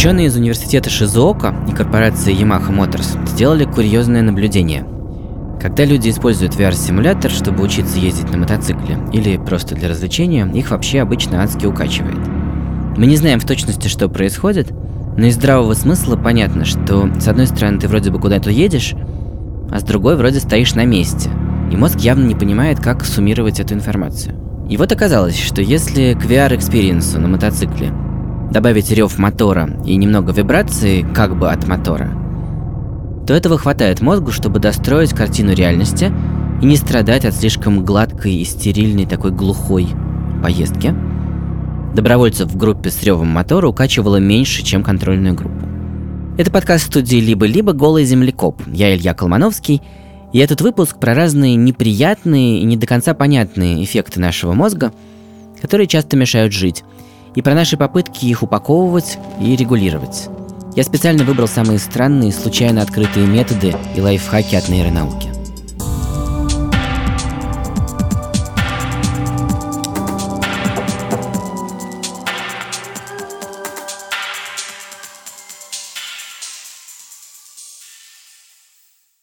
Ученые из университета Шизуока и корпорации Yamaha Motors сделали курьезное наблюдение. Когда люди используют VR-симулятор, чтобы учиться ездить на мотоцикле, или просто для развлечения, их вообще обычно адски укачивает. Мы не знаем в точности, что происходит, но из здравого смысла понятно, что с одной стороны ты вроде бы куда-то едешь, а с другой вроде стоишь на месте, и мозг явно не понимает, как суммировать эту информацию. И вот оказалось, что если к VR-экспириенсу на мотоцикле добавить рев мотора и немного вибрации как бы от мотора, то этого хватает мозгу, чтобы достроить картину реальности и не страдать от слишком гладкой и стерильной такой глухой поездки. Добровольцев в группе с ревом мотора укачивало меньше, чем контрольную группу. Это подкаст студии «Либо-либо. Голый землекоп». Я Илья Колмановский, и этот выпуск про разные неприятные и не до конца понятные эффекты нашего мозга, которые часто мешают жить, и про наши попытки их упаковывать и регулировать. Я специально выбрал самые странные, случайно открытые методы и лайфхаки от нейронауки.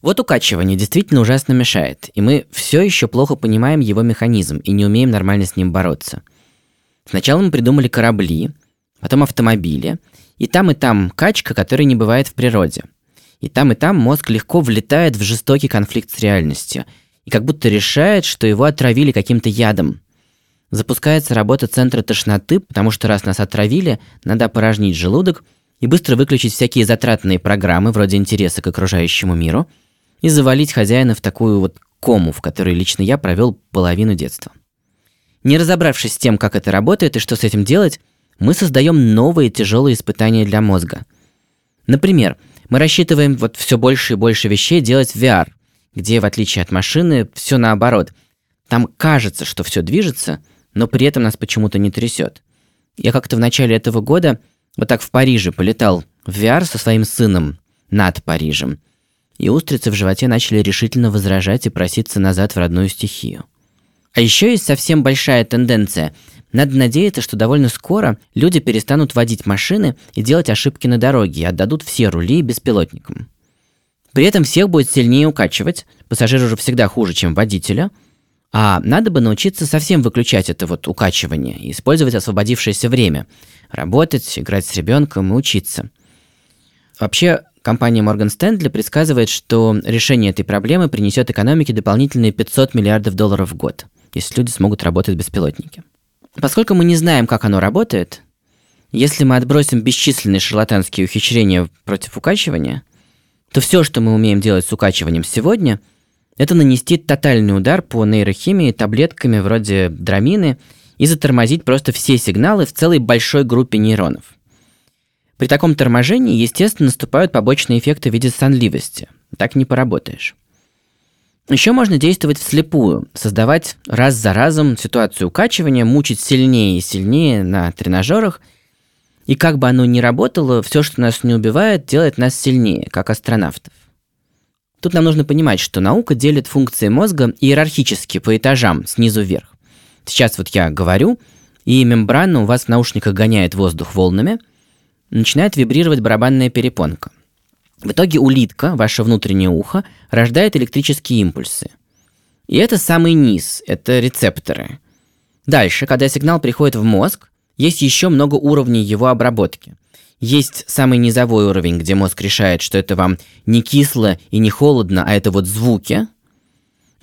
Вот укачивание действительно ужасно мешает, и мы все еще плохо понимаем его механизм и не умеем нормально с ним бороться. Сначала мы придумали корабли, потом автомобили, и там и там качка, которой не бывает в природе. И там и там мозг легко влетает в жестокий конфликт с реальностью, и как будто решает, что его отравили каким-то ядом. Запускается работа центра тошноты, потому что раз нас отравили, надо опорожнить желудок и быстро выключить всякие затратные программы, вроде интереса к окружающему миру – и завалить хозяина в такую вот кому, в которой лично я провел половину детства. Не разобравшись с тем, как это работает и что с этим делать, мы создаем новые тяжелые испытания для мозга. Например, мы рассчитываем вот все больше и больше вещей делать в VR, где, в отличие от машины, все наоборот. Там кажется, что все движется, но при этом нас почему-то не трясет. Я как-то в начале этого года вот так в Париже полетал в VR со своим сыном над Парижем и устрицы в животе начали решительно возражать и проситься назад в родную стихию. А еще есть совсем большая тенденция. Надо надеяться, что довольно скоро люди перестанут водить машины и делать ошибки на дороге и отдадут все рули беспилотникам. При этом всех будет сильнее укачивать, пассажиру же всегда хуже, чем водителя, а надо бы научиться совсем выключать это вот укачивание и использовать освободившееся время, работать, играть с ребенком и учиться. Вообще, Компания Morgan Stanley предсказывает, что решение этой проблемы принесет экономике дополнительные 500 миллиардов долларов в год, если люди смогут работать в беспилотнике. Поскольку мы не знаем, как оно работает, если мы отбросим бесчисленные шарлатанские ухищрения против укачивания, то все, что мы умеем делать с укачиванием сегодня, это нанести тотальный удар по нейрохимии таблетками вроде драмины и затормозить просто все сигналы в целой большой группе нейронов. При таком торможении, естественно, наступают побочные эффекты в виде сонливости. Так не поработаешь. Еще можно действовать вслепую, создавать раз за разом ситуацию укачивания, мучить сильнее и сильнее на тренажерах. И как бы оно ни работало, все, что нас не убивает, делает нас сильнее, как астронавтов. Тут нам нужно понимать, что наука делит функции мозга иерархически по этажам, снизу вверх. Сейчас вот я говорю, и мембрана у вас в наушниках гоняет воздух волнами – начинает вибрировать барабанная перепонка. В итоге улитка, ваше внутреннее ухо, рождает электрические импульсы. И это самый низ, это рецепторы. Дальше, когда сигнал приходит в мозг, есть еще много уровней его обработки. Есть самый низовой уровень, где мозг решает, что это вам не кисло и не холодно, а это вот звуки.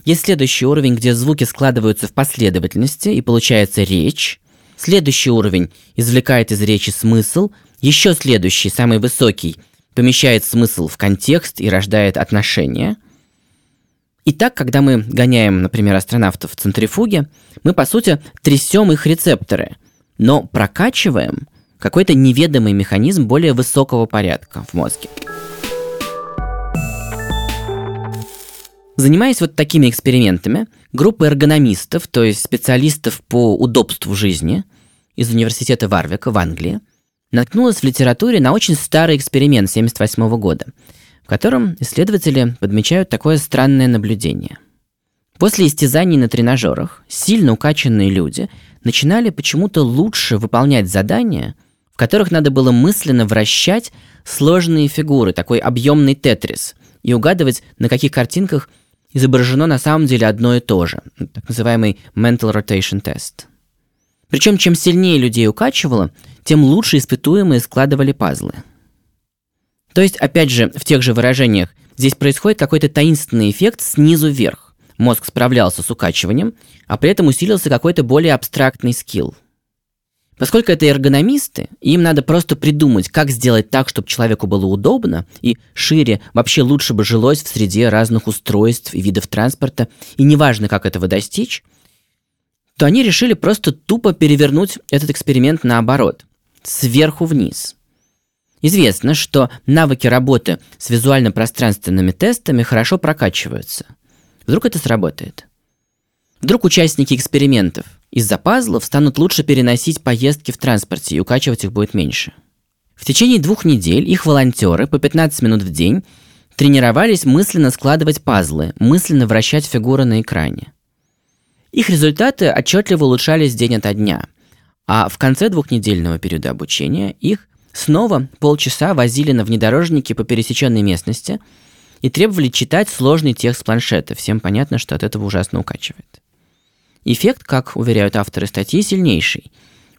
Есть следующий уровень, где звуки складываются в последовательности и получается речь. Следующий уровень извлекает из речи смысл, еще следующий, самый высокий, помещает смысл в контекст и рождает отношения. Итак, когда мы гоняем, например, астронавтов в центрифуге, мы, по сути, трясем их рецепторы, но прокачиваем какой-то неведомый механизм более высокого порядка в мозге. Занимаясь вот такими экспериментами, группа эргономистов, то есть специалистов по удобству жизни из университета Варвика в Англии, наткнулась в литературе на очень старый эксперимент 1978 года, в котором исследователи подмечают такое странное наблюдение. После истязаний на тренажерах сильно укачанные люди начинали почему-то лучше выполнять задания, в которых надо было мысленно вращать сложные фигуры, такой объемный тетрис, и угадывать, на каких картинках изображено на самом деле одно и то же, так называемый mental rotation test. Причем, чем сильнее людей укачивало, тем лучше испытуемые складывали пазлы. То есть, опять же, в тех же выражениях, здесь происходит какой-то таинственный эффект снизу вверх. Мозг справлялся с укачиванием, а при этом усилился какой-то более абстрактный скилл. Поскольку это эргономисты, им надо просто придумать, как сделать так, чтобы человеку было удобно и шире, вообще лучше бы жилось в среде разных устройств и видов транспорта, и неважно, как этого достичь, то они решили просто тупо перевернуть этот эксперимент наоборот, сверху вниз. Известно, что навыки работы с визуально-пространственными тестами хорошо прокачиваются. Вдруг это сработает? Вдруг участники экспериментов из-за пазлов станут лучше переносить поездки в транспорте и укачивать их будет меньше. В течение двух недель их волонтеры по 15 минут в день тренировались мысленно складывать пазлы, мысленно вращать фигуры на экране. Их результаты отчетливо улучшались день ото дня, а в конце двухнедельного периода обучения их снова полчаса возили на внедорожнике по пересеченной местности и требовали читать сложный текст планшета. Всем понятно, что от этого ужасно укачивает. Эффект, как уверяют авторы статьи, сильнейший.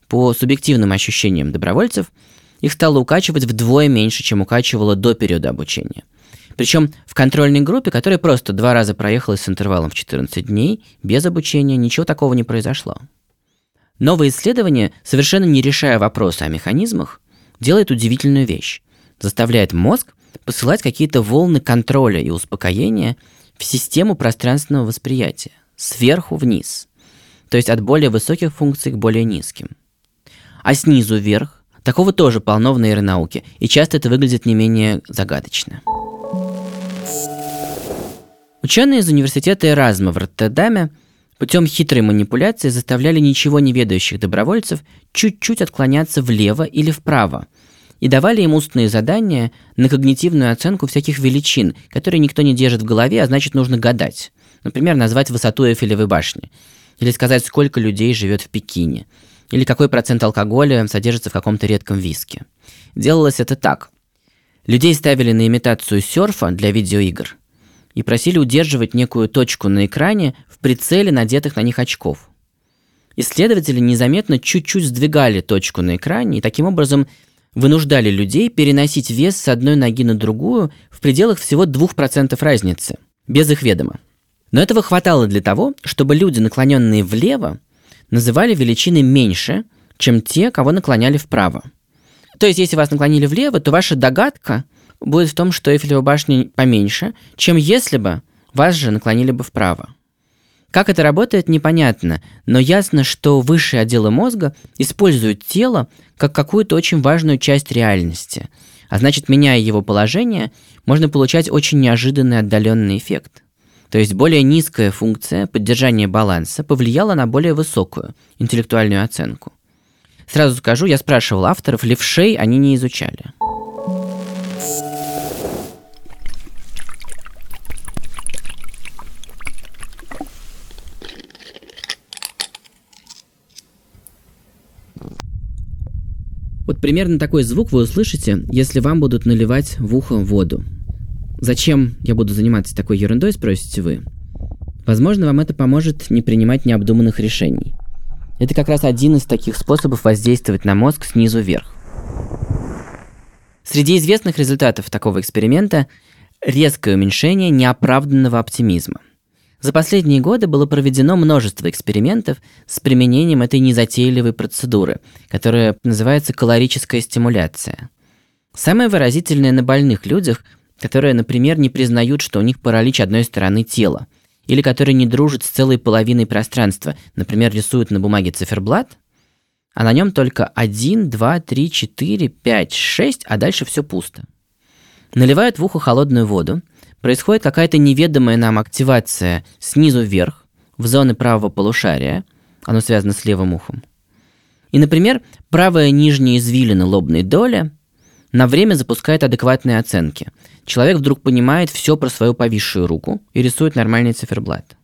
По субъективным ощущениям добровольцев, их стало укачивать вдвое меньше, чем укачивало до периода обучения. Причем в контрольной группе, которая просто два раза проехала с интервалом в 14 дней, без обучения, ничего такого не произошло. Новое исследование, совершенно не решая вопросы о механизмах, делает удивительную вещь. Заставляет мозг посылать какие-то волны контроля и успокоения в систему пространственного восприятия, сверху вниз – то есть от более высоких функций к более низким. А снизу вверх такого тоже полно в нейронауке, и часто это выглядит не менее загадочно. Ученые из университета Эразма в Роттердаме путем хитрой манипуляции заставляли ничего не ведающих добровольцев чуть-чуть отклоняться влево или вправо, и давали им устные задания на когнитивную оценку всяких величин, которые никто не держит в голове, а значит нужно гадать. Например, назвать высоту Эйфелевой башни – или сказать, сколько людей живет в Пекине, или какой процент алкоголя содержится в каком-то редком виске. Делалось это так. Людей ставили на имитацию серфа для видеоигр и просили удерживать некую точку на экране в прицеле надетых на них очков. Исследователи незаметно чуть-чуть сдвигали точку на экране и таким образом вынуждали людей переносить вес с одной ноги на другую в пределах всего 2% разницы, без их ведома. Но этого хватало для того, чтобы люди, наклоненные влево, называли величины меньше, чем те, кого наклоняли вправо. То есть, если вас наклонили влево, то ваша догадка будет в том, что Эйфелева башня поменьше, чем если бы вас же наклонили бы вправо. Как это работает, непонятно, но ясно, что высшие отделы мозга используют тело как какую-то очень важную часть реальности. А значит, меняя его положение, можно получать очень неожиданный отдаленный эффект. То есть более низкая функция поддержания баланса повлияла на более высокую интеллектуальную оценку. Сразу скажу, я спрашивал авторов, левшей они не изучали. Вот примерно такой звук вы услышите, если вам будут наливать в ухо воду. Зачем я буду заниматься такой ерундой, спросите вы? Возможно, вам это поможет не принимать необдуманных решений. Это как раз один из таких способов воздействовать на мозг снизу вверх. Среди известных результатов такого эксперимента резкое уменьшение неоправданного оптимизма. За последние годы было проведено множество экспериментов с применением этой незатейливой процедуры, которая называется калорическая стимуляция. Самое выразительное на больных людях которые, например, не признают, что у них паралич одной стороны тела, или которые не дружат с целой половиной пространства, например, рисуют на бумаге циферблат, а на нем только 1, 2, 3, 4, 5, 6, а дальше все пусто. Наливают в ухо холодную воду, происходит какая-то неведомая нам активация снизу вверх, в зоны правого полушария, оно связано с левым ухом. И, например, правая нижняя извилина лобной доли на время запускает адекватные оценки – человек вдруг понимает все про свою повисшую руку и рисует нормальный циферблат.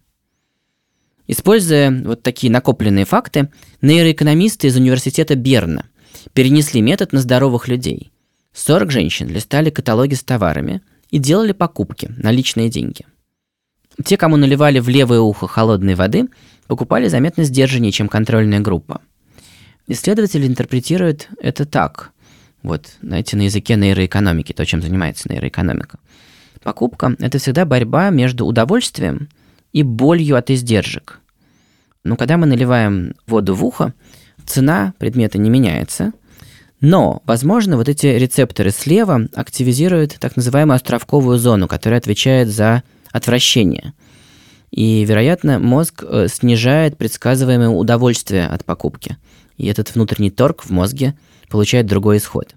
Используя вот такие накопленные факты, нейроэкономисты из университета Берна перенесли метод на здоровых людей. 40 женщин листали каталоги с товарами и делали покупки на личные деньги. Те, кому наливали в левое ухо холодной воды, покупали заметно сдержаннее, чем контрольная группа. Исследователи интерпретируют это так. Вот, знаете, на языке нейроэкономики, то, чем занимается нейроэкономика. Покупка – это всегда борьба между удовольствием и болью от издержек. Но когда мы наливаем воду в ухо, цена предмета не меняется, но, возможно, вот эти рецепторы слева активизируют так называемую островковую зону, которая отвечает за отвращение. И, вероятно, мозг э, снижает предсказываемое удовольствие от покупки. И этот внутренний торг в мозге получает другой исход.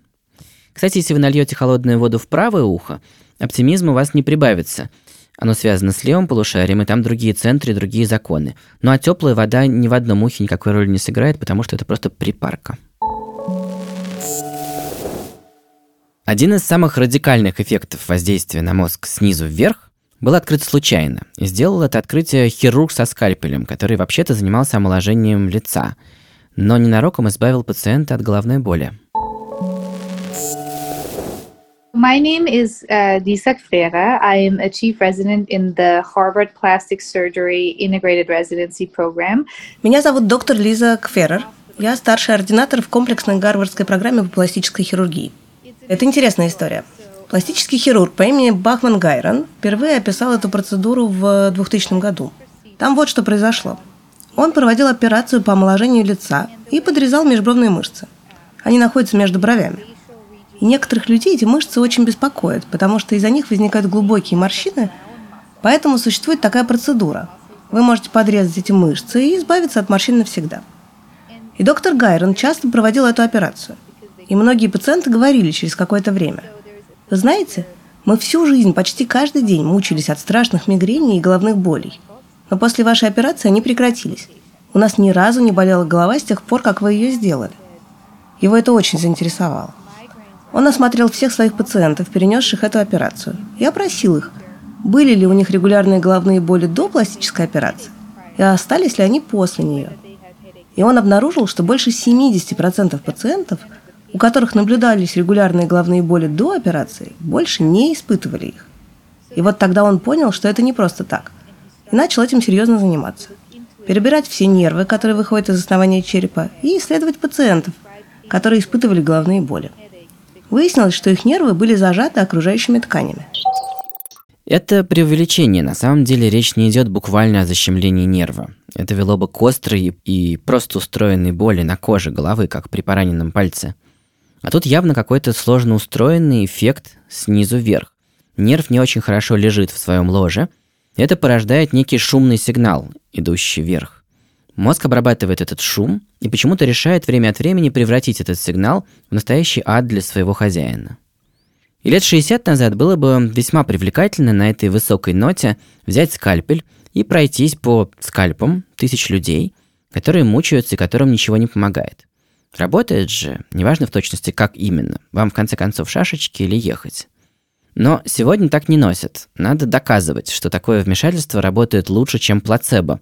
Кстати, если вы нальете холодную воду в правое ухо, оптимизм у вас не прибавится. Оно связано с левым полушарием, и там другие центры, другие законы. Ну а теплая вода ни в одном ухе никакой роли не сыграет, потому что это просто припарка. Один из самых радикальных эффектов воздействия на мозг снизу вверх был открыт случайно. И сделал это открытие хирург со скальпелем, который вообще-то занимался омоложением лица, но ненароком избавил пациента от головной боли. My name is uh, Lisa Freire. I am a chief resident in the Harvard Plastic Surgery Integrated Residency Program. Меня зовут доктор Лиза Кферер. Я старший ординатор в комплексной гарвардской программе по пластической хирургии. Это интересная история. Пластический хирург по имени Бахман Гайрон впервые описал эту процедуру в 2000 году. Там вот что произошло. Он проводил операцию по омоложению лица и подрезал межбровные мышцы. Они находятся между бровями. И некоторых людей эти мышцы очень беспокоят, потому что из-за них возникают глубокие морщины, поэтому существует такая процедура. Вы можете подрезать эти мышцы и избавиться от морщин навсегда. И доктор Гайрон часто проводил эту операцию. И многие пациенты говорили через какое-то время. Вы знаете, мы всю жизнь, почти каждый день мучились от страшных мигрений и головных болей. Но после вашей операции они прекратились. У нас ни разу не болела голова с тех пор, как вы ее сделали. Его это очень заинтересовало. Он осмотрел всех своих пациентов, перенесших эту операцию, и опросил их, были ли у них регулярные головные боли до пластической операции, и остались ли они после нее. И он обнаружил, что больше 70% пациентов – у которых наблюдались регулярные головные боли до операции, больше не испытывали их. И вот тогда он понял, что это не просто так, и начал этим серьезно заниматься. Перебирать все нервы, которые выходят из основания черепа, и исследовать пациентов, которые испытывали головные боли. Выяснилось, что их нервы были зажаты окружающими тканями. Это преувеличение. На самом деле речь не идет буквально о защемлении нерва. Это вело бы к острой и просто устроенной боли на коже головы, как при пораненном пальце. А тут явно какой-то сложно устроенный эффект снизу вверх. Нерв не очень хорошо лежит в своем ложе. Это порождает некий шумный сигнал, идущий вверх. Мозг обрабатывает этот шум и почему-то решает время от времени превратить этот сигнал в настоящий ад для своего хозяина. И лет 60 назад было бы весьма привлекательно на этой высокой ноте взять скальпель и пройтись по скальпам тысяч людей, которые мучаются и которым ничего не помогает. Работает же, неважно в точности, как именно, вам в конце концов шашечки или ехать. Но сегодня так не носят. Надо доказывать, что такое вмешательство работает лучше, чем плацебо.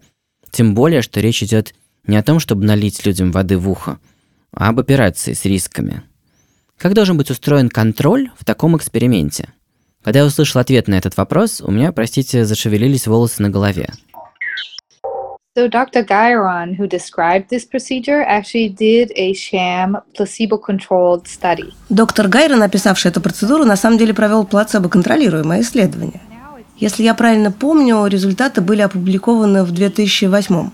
Тем более, что речь идет не о том, чтобы налить людям воды в ухо, а об операции с рисками. Как должен быть устроен контроль в таком эксперименте? Когда я услышал ответ на этот вопрос, у меня, простите, зашевелились волосы на голове. So Dr. Guyron, who described this procedure, actually did a sham placebo-controlled study. Доктор Гайрон, написавший эту процедуру, на самом деле провел плацебо-контролируемое исследование. Если я правильно помню, результаты были опубликованы в 2008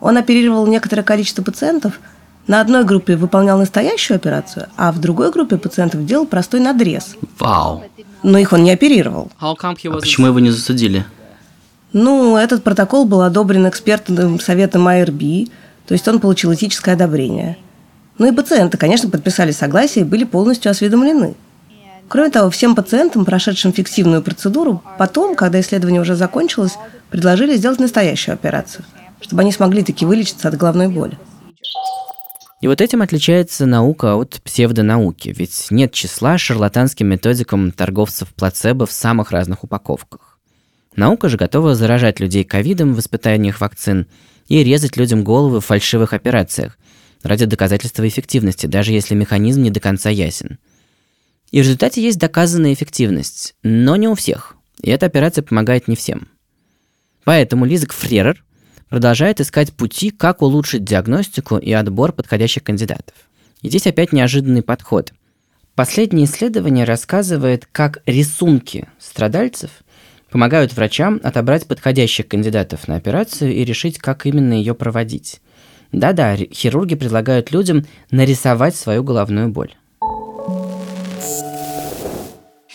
Он оперировал некоторое количество пациентов. На одной группе выполнял настоящую операцию, а в другой группе пациентов делал простой надрез. Вау. Но их он не оперировал. А почему его не засудили? Ну, этот протокол был одобрен экспертным советом IRB, то есть он получил этическое одобрение. Ну и пациенты, конечно, подписали согласие и были полностью осведомлены. Кроме того, всем пациентам, прошедшим фиктивную процедуру, потом, когда исследование уже закончилось, предложили сделать настоящую операцию, чтобы они смогли таки вылечиться от головной боли. И вот этим отличается наука от псевдонауки, ведь нет числа шарлатанским методикам торговцев плацебо в самых разных упаковках. Наука же готова заражать людей ковидом в испытаниях вакцин и резать людям головы в фальшивых операциях. ради доказательства эффективности, даже если механизм не до конца ясен. И в результате есть доказанная эффективность, но не у всех. И эта операция помогает не всем. Поэтому Лизак Фререр продолжает искать пути, как улучшить диагностику и отбор подходящих кандидатов. И здесь опять неожиданный подход. Последнее исследование рассказывает, как рисунки страдальцев помогают врачам отобрать подходящих кандидатов на операцию и решить, как именно ее проводить. Да-да, хирурги предлагают людям нарисовать свою головную боль.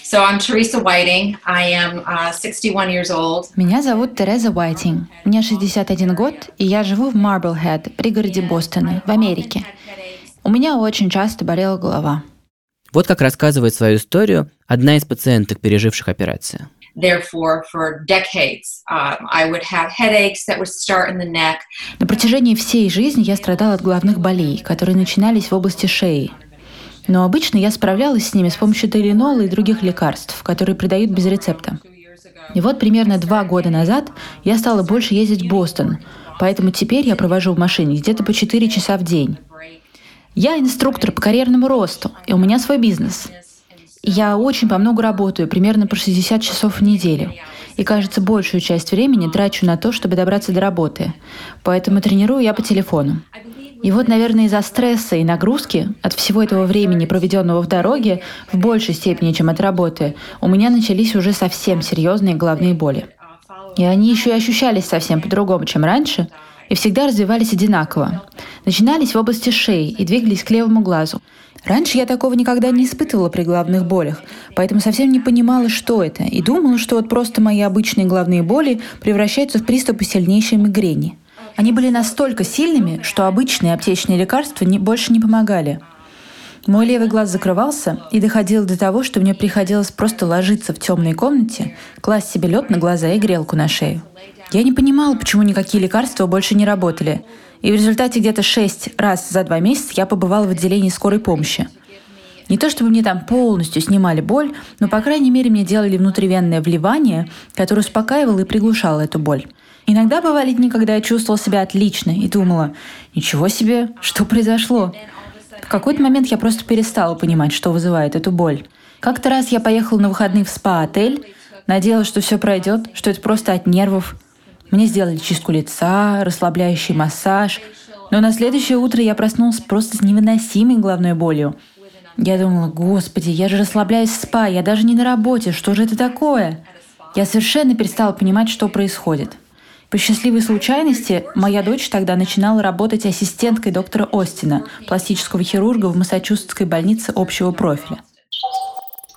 So I'm Teresa Whiting. I am uh, 61 years old. Меня зовут Тереза Уайтинг. Мне 61 год, и я живу в Марблхед, пригороде Бостона, в Америке. У меня очень часто болела голова. Вот как рассказывает свою историю одна из пациенток, переживших операцию. Therefore, for decades, um, I would have headaches that would start in the neck. На протяжении всей жизни я страдала от головных болей, которые начинались в области шеи. Но обычно я справлялась с ними с помощью Теленола и других лекарств, которые придают без рецепта. И вот примерно два года назад я стала больше ездить в Бостон, поэтому теперь я провожу в машине где-то по 4 часа в день. Я инструктор по карьерному росту, и у меня свой бизнес. Я очень по много работаю, примерно по 60 часов в неделю. И, кажется, большую часть времени трачу на то, чтобы добраться до работы. Поэтому тренирую я по телефону. И вот, наверное, из-за стресса и нагрузки от всего этого времени, проведенного в дороге, в большей степени, чем от работы, у меня начались уже совсем серьезные головные боли. И они еще и ощущались совсем по-другому, чем раньше, и всегда развивались одинаково. Начинались в области шеи и двигались к левому глазу. Раньше я такого никогда не испытывала при головных болях, поэтому совсем не понимала, что это, и думала, что вот просто мои обычные головные боли превращаются в приступы сильнейшей мигрени – они были настолько сильными, что обычные аптечные лекарства не, больше не помогали. Мой левый глаз закрывался, и доходило до того, что мне приходилось просто ложиться в темной комнате, класть себе лед на глаза и грелку на шею. Я не понимала, почему никакие лекарства больше не работали. И в результате где-то шесть раз за два месяца я побывала в отделении скорой помощи. Не то чтобы мне там полностью снимали боль, но, по крайней мере, мне делали внутривенное вливание, которое успокаивало и приглушало эту боль. Иногда бывали дни, когда я чувствовала себя отлично и думала, ничего себе, что произошло? В какой-то момент я просто перестала понимать, что вызывает эту боль. Как-то раз я поехала на выходные в спа-отель, надеялась, что все пройдет, что это просто от нервов. Мне сделали чистку лица, расслабляющий массаж. Но на следующее утро я проснулась просто с невыносимой головной болью. Я думала, господи, я же расслабляюсь в спа, я даже не на работе, что же это такое? Я совершенно перестала понимать, что происходит. По счастливой случайности, моя дочь тогда начинала работать ассистенткой доктора Остина, пластического хирурга в Массачусетской больнице общего профиля.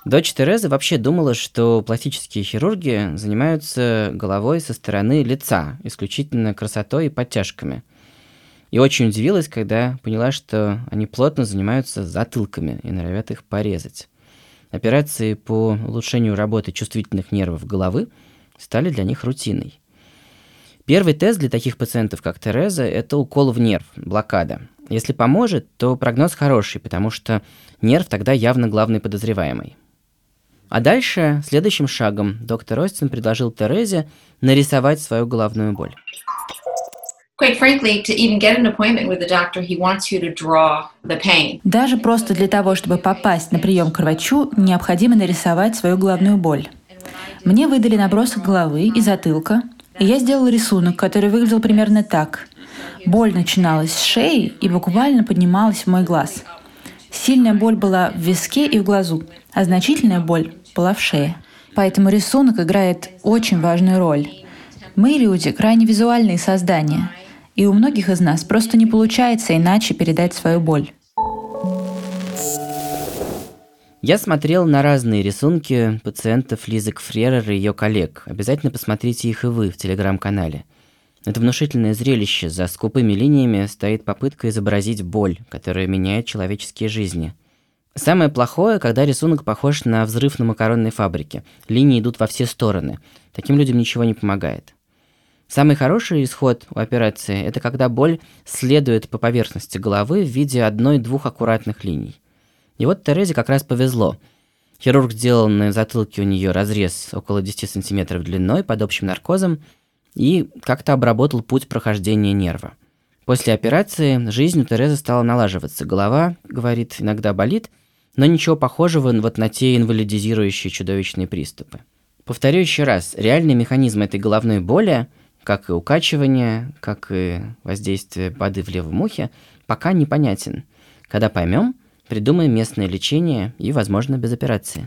Дочь Терезы вообще думала, что пластические хирурги занимаются головой со стороны лица, исключительно красотой и подтяжками. И очень удивилась, когда поняла, что они плотно занимаются затылками и норовят их порезать. Операции по улучшению работы чувствительных нервов головы стали для них рутиной. Первый тест для таких пациентов, как Тереза, это укол в нерв, блокада. Если поможет, то прогноз хороший, потому что нерв тогда явно главный подозреваемый. А дальше, следующим шагом, доктор Остин предложил Терезе нарисовать свою головную боль. Даже просто для того, чтобы попасть на прием к врачу, необходимо нарисовать свою головную боль. Мне выдали набросок головы и затылка, и я сделала рисунок, который выглядел примерно так. Боль начиналась с шеи и буквально поднималась в мой глаз. Сильная боль была в виске и в глазу, а значительная боль была в шее. Поэтому рисунок играет очень важную роль. Мы, люди, крайне визуальные создания, и у многих из нас просто не получается иначе передать свою боль. Я смотрел на разные рисунки пациентов Лизы Кфререр и ее коллег. Обязательно посмотрите их и вы в телеграм-канале. Это внушительное зрелище. За скупыми линиями стоит попытка изобразить боль, которая меняет человеческие жизни. Самое плохое, когда рисунок похож на взрыв на макаронной фабрике. Линии идут во все стороны. Таким людям ничего не помогает. Самый хороший исход у операции – это когда боль следует по поверхности головы в виде одной-двух аккуратных линий. И вот Терезе как раз повезло. Хирург сделал на затылке у нее разрез около 10 сантиметров длиной под общим наркозом и как-то обработал путь прохождения нерва. После операции жизнь у Терезы стала налаживаться. Голова, говорит, иногда болит, но ничего похожего вот на те инвалидизирующие чудовищные приступы. Повторю еще раз, реальный механизм этой головной боли, как и укачивание, как и воздействие воды в левом ухе, пока непонятен. Когда поймем, придумаем местное лечение и, возможно, без операции.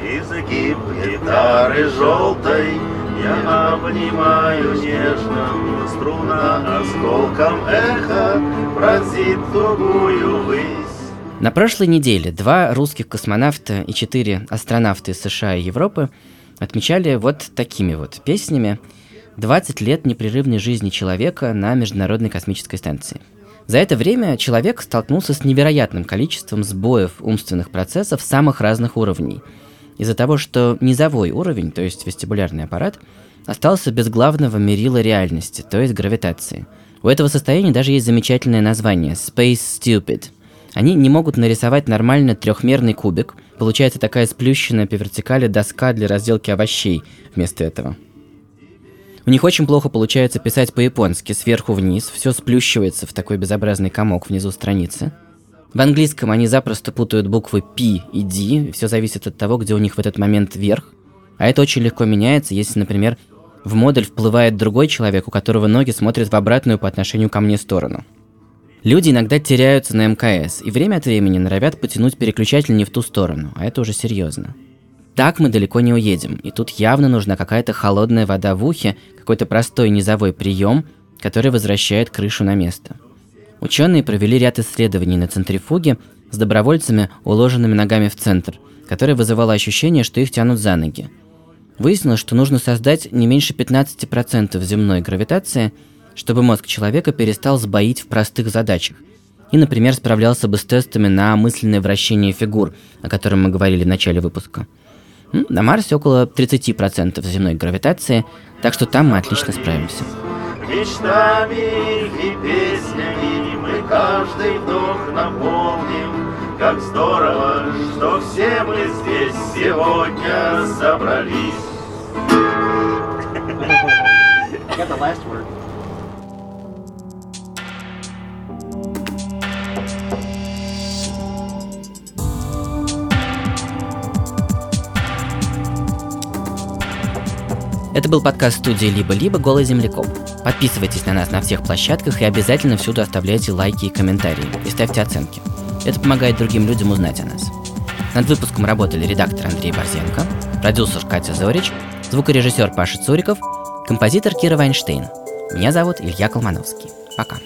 Изгиб гитары желтой я обнимаю нежно, струна осколком эхо пронзит тугую высь. На прошлой неделе два русских космонавта и четыре астронавта из США и Европы отмечали вот такими вот песнями 20 лет непрерывной жизни человека на Международной космической станции. За это время человек столкнулся с невероятным количеством сбоев умственных процессов самых разных уровней. Из-за того, что низовой уровень, то есть вестибулярный аппарат, остался без главного мерила реальности, то есть гравитации. У этого состояния даже есть замечательное название – Space Stupid – они не могут нарисовать нормально трехмерный кубик. Получается такая сплющенная по вертикали доска для разделки овощей вместо этого. У них очень плохо получается писать по-японски, сверху вниз, все сплющивается в такой безобразный комок внизу страницы. В английском они запросто путают буквы P и D, все зависит от того, где у них в этот момент верх. А это очень легко меняется, если, например, в модуль вплывает другой человек, у которого ноги смотрят в обратную по отношению ко мне сторону. Люди иногда теряются на МКС и время от времени норовят потянуть переключатель не в ту сторону, а это уже серьезно. Так мы далеко не уедем, и тут явно нужна какая-то холодная вода в ухе, какой-то простой низовой прием, который возвращает крышу на место. Ученые провели ряд исследований на центрифуге с добровольцами, уложенными ногами в центр, которое вызывало ощущение, что их тянут за ноги. Выяснилось, что нужно создать не меньше 15% земной гравитации – чтобы мозг человека перестал сбоить в простых задачах. И, например, справлялся бы с тестами на мысленное вращение фигур, о котором мы говорили в начале выпуска. На Марсе около 30% земной гравитации, так что там мы отлично справимся. Мечтами и песнями мы каждый вдох наполним, как здорово, что все мы здесь сегодня собрались. Это был подкаст студии «Либо-либо. Голый землекоп». Подписывайтесь на нас на всех площадках и обязательно всюду оставляйте лайки и комментарии. И ставьте оценки. Это помогает другим людям узнать о нас. Над выпуском работали редактор Андрей Борзенко, продюсер Катя Зорич, звукорежиссер Паша Цуриков, композитор Кира Вайнштейн. Меня зовут Илья Колмановский. Пока.